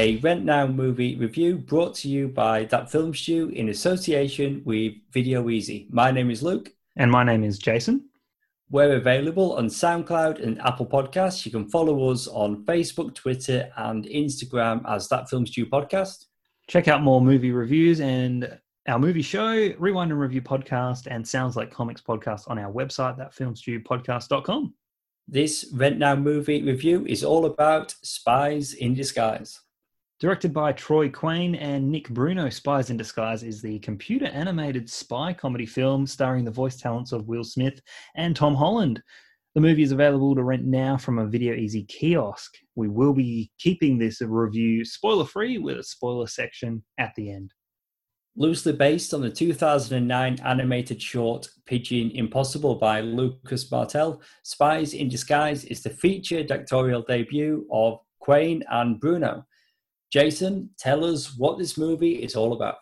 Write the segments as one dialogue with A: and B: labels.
A: A Rent Now movie review brought to you by That Film Stew in association with Video Ezy. My name is Luke.
B: And my name is Jason.
A: We're available on SoundCloud and Apple Podcasts. You can follow us on Facebook, Twitter, and Instagram as That Film Stew Podcast.
B: Check out more movie reviews and our movie show, Rewind and Review podcast, and Sounds Like Comics podcast on our website, thatfilmstewpodcast.com.
A: This Rent Now movie review is all about Spies in Disguise.
B: Directed by Troy Quane and Nick Bruno, Spies in Disguise is the computer animated spy comedy film starring the voice talents of Will Smith and Tom Holland. The movie is available to rent now from a Video Ezy kiosk. We will be keeping this review spoiler free with a spoiler section at the end.
A: Loosely based on the 2009 animated short Pigeon Impossible by Lucas Martell, Spies in Disguise is the feature directorial debut of Quane and Bruno. Jason, tell us what this movie is all about.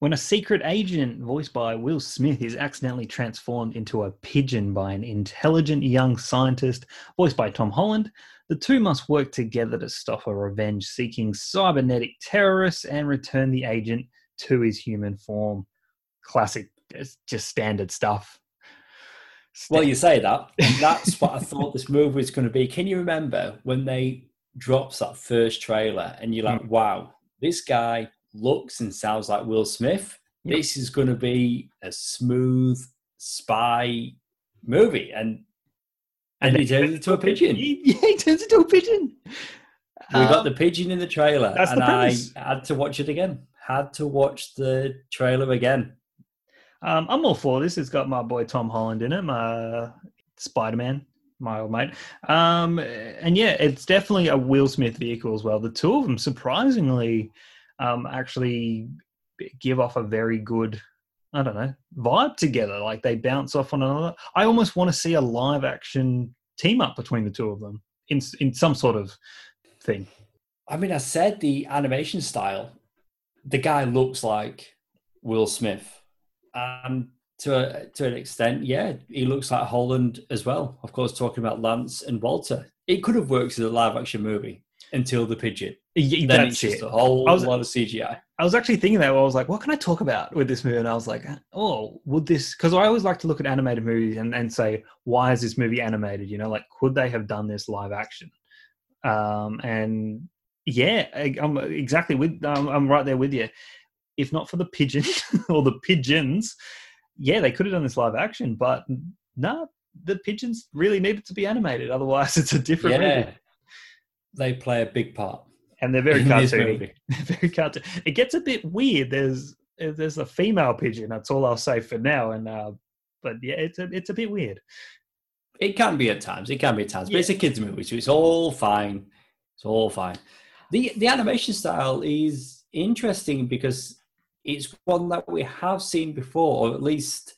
B: When a secret agent, voiced by Will Smith, is accidentally transformed into a pigeon by an intelligent young scientist, voiced by Tom Holland, the two must work together to stop a revenge seeking cybernetic terrorist and return the agent to his human form. Classic, just standard stuff.
A: Well, you say that. That's what I thought this movie was going to be. Can you remember when they drops that first trailer and you're like, mm. wow, this guy looks and sounds like Will Smith. Yep. This is going to be a smooth spy movie. And and, he turns into a pigeon.
B: Yeah, he turns into a pigeon.
A: We got the pigeon in the trailer, and the I had to watch it again. Had to watch the trailer again.
B: Um, I'm all for this. It's got my boy Tom Holland in it, my Spider Man my old mate. Um, and yeah, it's definitely a Will Smith vehicle as well. The two of them surprisingly um, actually give off a very good, I don't know, vibe together. Like they bounce off one another. I almost want to see a live action team up between the two of them in in some sort of thing.
A: I mean, I said the animation style. The guy looks like Will Smith, and to a, to an extent, yeah, he looks like Holland as well. Of course, talking about Lance and Walter, it could have worked as a live action movie until the pigeon.
B: Yeah,
A: then it's just it. a whole was, lot of CGI.
B: I was actually thinking that I was like, what can I talk about with this movie? And I was like, oh, would this? Because I always like to look at animated movies and, and say, why is this movie animated? You know, like could they have done this live action? Um, and yeah, I, am exactly with. Um, I'm right there with you. If not for the pigeon or the pigeons, yeah, they could have done this live action, but no, nah, the pigeons really needed to be animated. Otherwise, it's a different yeah, movie.
A: They play a big part,
B: and they're very cartoony. very cartoon. It gets a bit weird. There's there's a female pigeon. That's all I'll say for now. And uh, but yeah, it's a it's a bit weird.
A: It can be at times. It can be at times, yeah. but it's a kids' movie, so it's all fine. It's all fine. the The animation style is interesting because it's one that we have seen before, or at least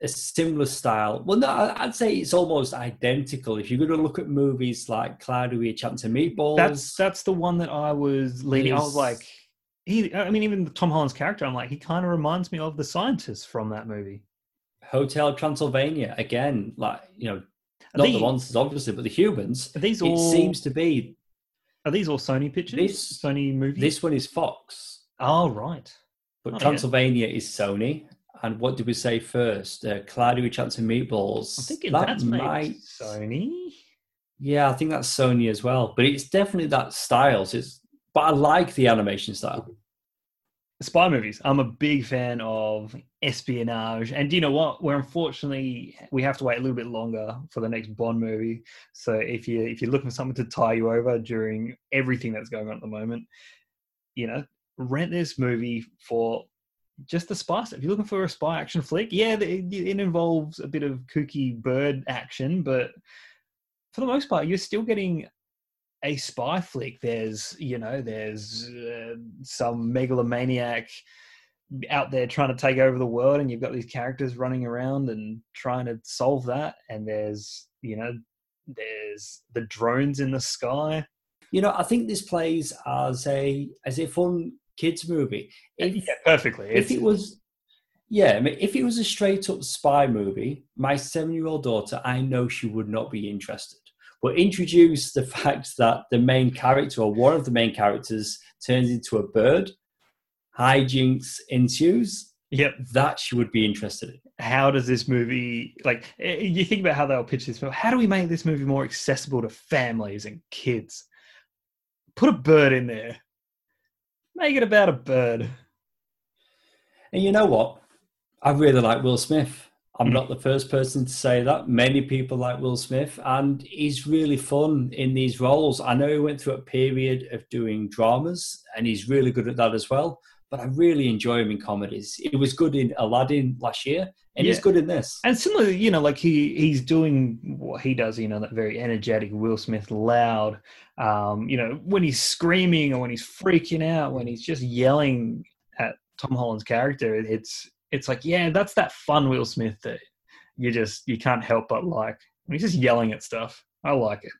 A: a similar style. Well, no, I'd say it's almost identical. If you're going to look at movies like Cloudy with a Chance of Meatballs,
B: that's that's the one that I was leaning. I was like, he. I mean, even Tom Holland's character, I'm like, he kind of reminds me of the scientist from that movie.
A: Hotel Transylvania again, like you know, not these, the monsters obviously, but the humans.
B: these all,
A: it seems to be.
B: Are these all Sony pictures?
A: This
B: Sony movies.
A: This one is Fox.
B: Oh, right.
A: But oh, Transylvania yeah. is Sony. And what did we say first? Uh, Cloudy with Chance of Meatballs.
B: I'm thinking that that's might... Sony.
A: Yeah, I think that's Sony as well. But it's definitely that style. So it's, but I like the animation style.
B: Spy movies. I'm a big fan of espionage. And do you know what? We're unfortunately we have to wait a little bit longer for the next Bond movie. So if you if you're looking for something to tie you over during everything that's going on at the moment, you know, rent this movie for just the spy stuff. If you're looking for a spy action flick, yeah, it, it involves a bit of kooky bird action, but for the most part, you're still getting a spy flick. There's, you know, there's uh, some megalomaniac out there trying to take over the world, and you've got these characters running around and trying to solve that. And there's, you know, there's the drones in the sky.
A: You know, I think this plays as a as a fun kids movie.
B: If, yeah, perfectly.
A: If it was, yeah, I mean, if it was a straight up spy movie, my seven year old daughter, I know she would not be interested. but introduce the fact that the main character or one of the main characters turns into a bird, hijinks ensues.
B: Yep.
A: That she would be interested in.
B: How does this movie like? eh, You think about how they'll pitch this film. How do we make this movie more accessible to families and kids? Put a bird in there. Make it about a bird.
A: And you know what? I really like Will Smith. I'm
B: Mm.
A: not the first person to say that. Many people like Will Smith, and he's really fun in these roles. I know he went through a period of doing dramas, and he's really good at that as well. But I really enjoy him in comedies. He was good in Aladdin last year, and he's
B: Yeah.
A: good in this.
B: And similarly, you know, like he he's doing what he does, you know, that very energetic Will Smith, loud. Um, you know, when he's screaming or when he's freaking out, when he's just yelling at Tom Holland's character, it's it's like, yeah, that's that fun Will Smith that you just you can't help but like. When he's just yelling at stuff. I like it.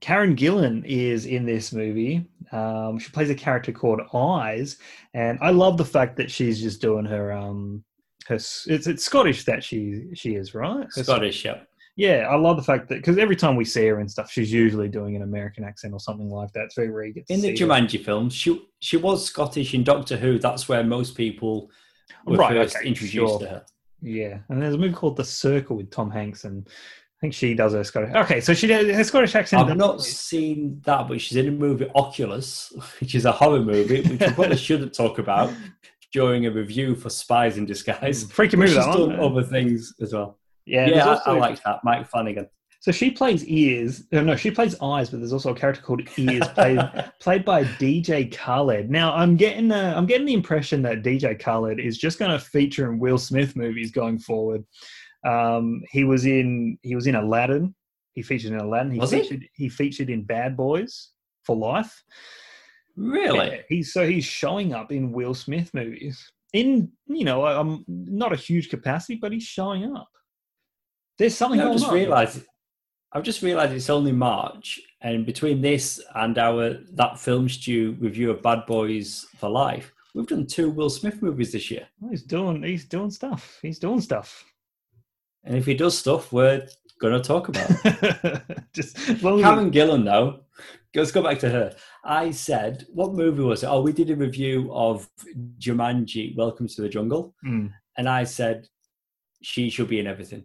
B: Karen Gillan is in this movie. Um, she plays a character called Eyes, and I love the fact that she's just doing her um her it's it's Scottish that she she is right. Her-
A: Scottish, yeah.
B: Yeah, I love the fact that because every time we see her and stuff, she's usually doing an American accent or something like that. It's very rare you get to
A: In the
B: her.
A: Jumanji films, she she was Scottish in Doctor Who. That's where most people were
B: Right,
A: first
B: okay,
A: introduced
B: sure.
A: to her.
B: Yeah, and there's a movie called The Circle with Tom Hanks, and I think she does her Scottish. Okay, so she does her Scottish accent.
A: I've not seen that, but she's in a movie Oculus, which is a horror movie, which we probably shouldn't talk about during a review for Spies in Disguise.
B: freaky
A: But
B: movie.
A: she's
B: That
A: done other things as well.
B: Yeah,
A: Yeah, I,
B: also-
A: I like that. Mike Flanagan.
B: So she plays ears. No, no, she plays eyes, but there's also a character called ears, played played by DJ Khaled. Now I'm getting uh, I'm getting the impression that DJ Khaled is just going to feature in Will Smith movies going forward. Um, he was in he was in Aladdin. He featured in Aladdin. He
A: Was he?
B: he featured in Bad Boys for Life.
A: Really?
B: Yeah, he's so he's showing up in Will Smith movies in you know um not a huge capacity, but he's showing up. There's something
A: I've just realised. I've just realised it's only March, and between this and our that film stew review of Bad Boys for Life, we've done two Will Smith movies this year.
B: He's doing he's doing stuff. He's doing stuff.
A: And if he does stuff, we're going to talk about. it.
B: Just long as
A: Gillan, though, let's go back to her. I said, what movie was it? Oh, we did a review of Jumanji, Welcome to the Jungle.
B: Mm.
A: And I said, she should be in everything,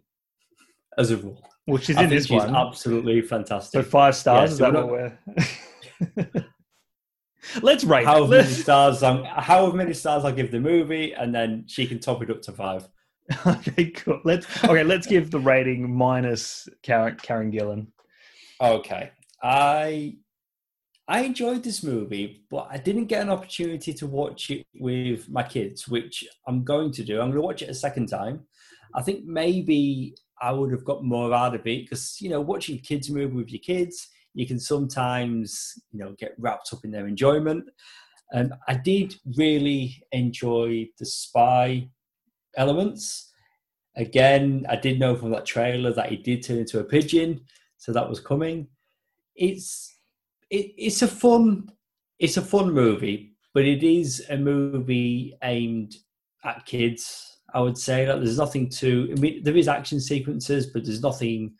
A: as a rule.
B: well, she's
A: I
B: in this
A: she's
B: one.
A: absolutely
B: so
A: fantastic.
B: five stars.
A: Yeah,
B: is that what we're? Let's rate.
A: How many stars? I'm, how many stars I give the movie, and then she can top it up to five.
B: okay, cool. Let's okay. Let's give the rating minus Karen, Karen Gillan.
A: Okay, I I enjoyed this movie, but I didn't get an opportunity to watch it with my kids, which I'm going to do. I'm going to watch it a second time. I think maybe I would have got more out of it because you know watching kids movie with your kids, you can sometimes you know get wrapped up in their enjoyment. And I did really enjoy the spy elements. Again, I did know from that trailer that he did turn into a pigeon, so that was coming. It's it, it's a fun it's a fun movie, but it is a movie aimed at kids. I would say that there's nothing to. I mean, there is action sequences, but there's nothing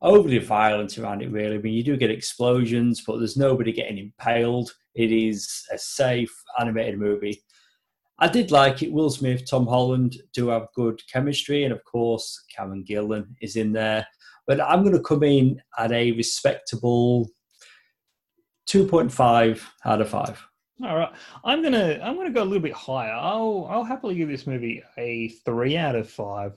A: overly violent around it. Really, I mean, you do get explosions, but there's nobody getting impaled. It is a safe animated movie. I did like it. Will Smith, Tom Holland do have good chemistry, and of course, Karen Gillan is in there. But I'm going to come in at a respectable 2.5 out of 5.
B: All right, I'm gonna I'm gonna go a little bit higher. I'll I'll happily give this movie a three out of five.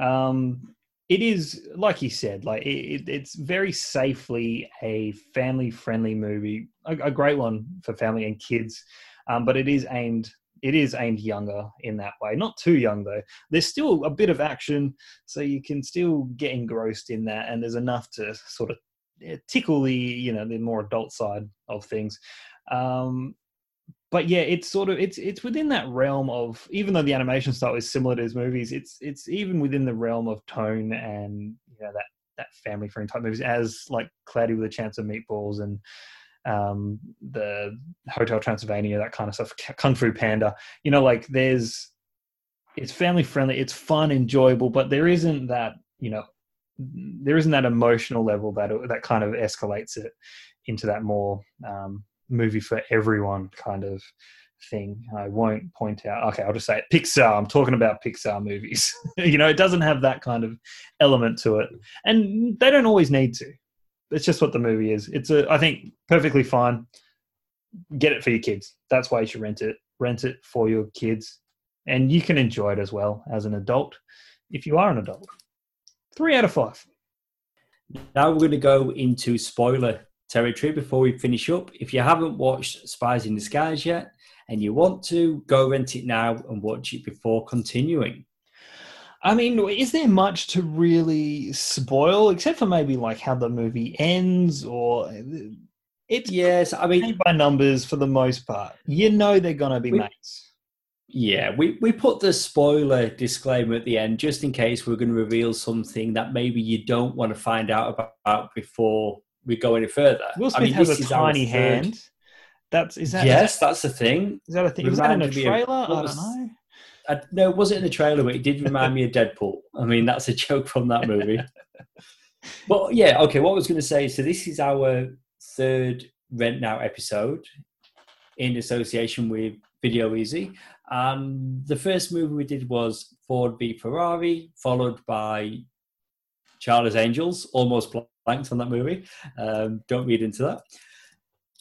B: Um, it is like you said, like it, it, it's very safely a family friendly movie, a, a great one for family and kids. Um, but it is aimed it is aimed younger in that way. Not too young though. There's still a bit of action, so you can still get engrossed in that, and there's enough to sort of tickle the you know the more adult side of things. Um, but yeah, it's sort of it's it's within that realm of even though the animation style is similar to his movies, it's it's even within the realm of tone and you know that that family friendly type movies as like Cloudy with a Chance of Meatballs and um, the Hotel Transylvania, that kind of stuff, Kung Fu Panda. You know, like there's it's family friendly, it's fun, enjoyable, but there isn't that you know there isn't that emotional level that that kind of escalates it into that more um, movie for everyone kind of thing. I won't point out. Okay, I'll just say it. Pixar. I'm talking about Pixar movies. you know, it doesn't have that kind of element to it, and they don't always need to. It's just what the movie is. It's a, I think, perfectly fine. Get it for your kids. That's why you should rent it. Rent it for your kids, and you can enjoy it as well as an adult if you are an adult. Three out of five.
A: Now we're going to go into spoiler territory before we finish up. If you haven't watched Spies in Disguise yet and you want to, go rent it now and watch it before continuing.
B: I mean, is there much to really spoil, except for maybe like how the movie ends, or uh,
A: it's yes, I mean
B: by numbers for the most part. You know they're gonna be we, mates.
A: Yeah, we, we put the spoiler disclaimer at the end just in case we're going to reveal something that maybe you don't want to find out about before we go any further.
B: Will Smith I mean, has a tiny hand. That's is that
A: yes, that, that's the thing.
B: Is that a thing? Was that in a trailer? I don't know.
A: I, no, it wasn't in the trailer, but it did remind me of Deadpool. I mean, that's a joke from that movie. but yeah, okay. What I was going to say. So this is our third Rent Now episode in association with Video Ezy. And the first movie we did was Ford v Ferrari, followed by Charlie's Angels. Almost blanked on that movie. Um, don't read into that.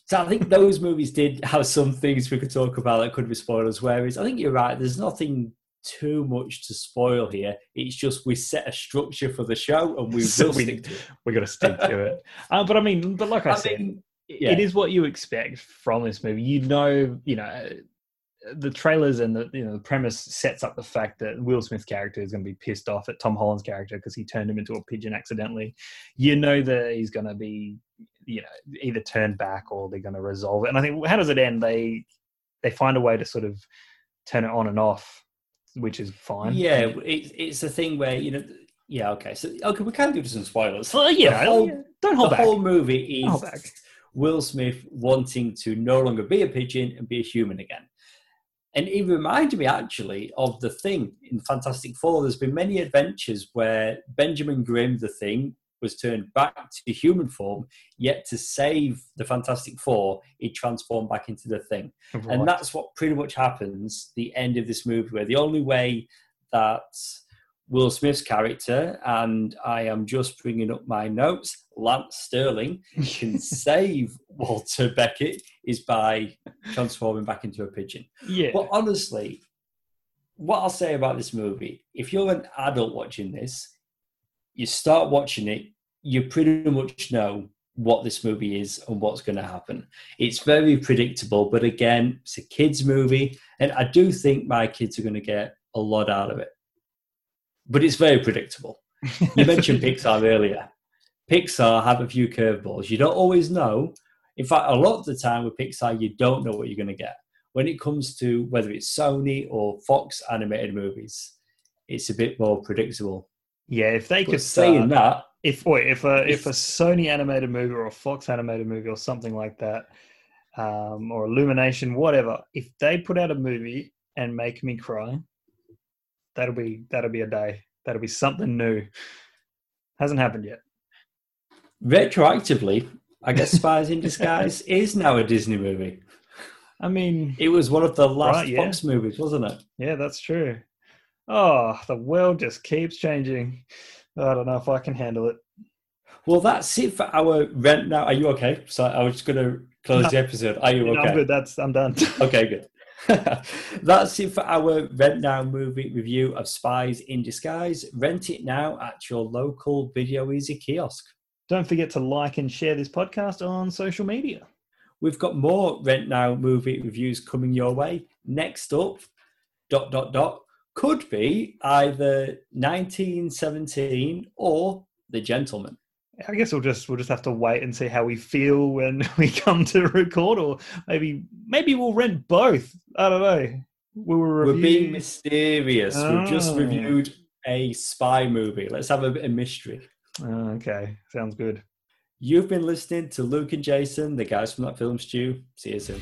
A: So I think those movies did have some things we could talk about that could be spoilers. Whereas I think you're right. There's nothing too much to spoil here. It's just we set a structure for the show and we so will we, stick to it.
B: We got to stick to it. Uh, but I mean, but like I, I said, mean, yeah. it is what you expect from this movie. You know, you know, the trailers and the you know the premise sets up the fact that Will Smith's character is going to be pissed off at Tom Holland's character because he turned him into a pigeon accidentally. You know that he's going to be you know either turned back or they're going to resolve it. And I think how does it end? They they find a way to sort of turn it on and off, which is fine.
A: Yeah, it, it's a thing where you know. Yeah, okay. So okay, we can do some spoilers.
B: Well, yeah, whole, yeah. don't hold
A: the
B: back.
A: The whole movie is Will Smith wanting to no longer be a pigeon and be a human again. And it reminded me actually of the thing in Fantastic Four. There's been many adventures where Benjamin Grimm, the thing, was turned back to human form, yet to save the Fantastic Four, he transformed back into the thing. Right. And that's what pretty much happens the end of this movie, where the only way that Will Smith's character, and I am just bringing up my notes, Lance Sterling, can save Walter Beckett is by transforming back into a pigeon.
B: Yeah.
A: But honestly, what I'll say about this movie, if you're an adult watching this, you start watching it, you pretty much know what this movie is and what's going to happen. It's very predictable, but again, it's a kids' movie, and I do think my kids are going to get a lot out of it but it's very predictable. You mentioned Pixar earlier. Pixar have a few curveballs. You don't always know. In fact, a lot of the time with Pixar, you don't know what you're going to get. When it comes to whether it's Sony or Fox animated movies, it's a bit more predictable.
B: Yeah, if they
A: but
B: could
A: saying that,
B: if wait, if a if, if a Sony animated movie or a Fox animated movie or something like that, um, or Illumination, whatever, if they put out a movie and make me cry, that'll be that'll be a day. That'll be something new. Hasn't happened yet.
A: Retroactively, I guess Spies in Disguise is now a Disney movie.
B: I mean,
A: it was one of the last right, yeah. Fox movies, wasn't it?
B: Yeah, that's true. Oh, the world just keeps changing. I don't know if I can handle it.
A: Well, that's it for our rent now. Are you okay? So I was just going to close no, the episode. Are you okay?
B: I'm good. That's I'm done.
A: okay, good. That's it for our Rent Now movie review of Spies in Disguise. Rent it now at your local Video Ezy kiosk.
B: Don't forget to like and share this podcast on social media.
A: We've got more Rent Now movie reviews coming your way. Next up, dot dot dot, could be either 1917 or The Gentlemen.
B: I guess we'll just we'll just have to wait and see how we feel when we come to record, or maybe maybe we'll rent both. I don't know.
A: We'll We're being mysterious. Oh. We've just ah. reviewed a spy movie. Let's have a bit of mystery.
B: Oh, okay, sounds good.
A: You've been listening to Luke and Jason, the guys from that film stew. See you soon.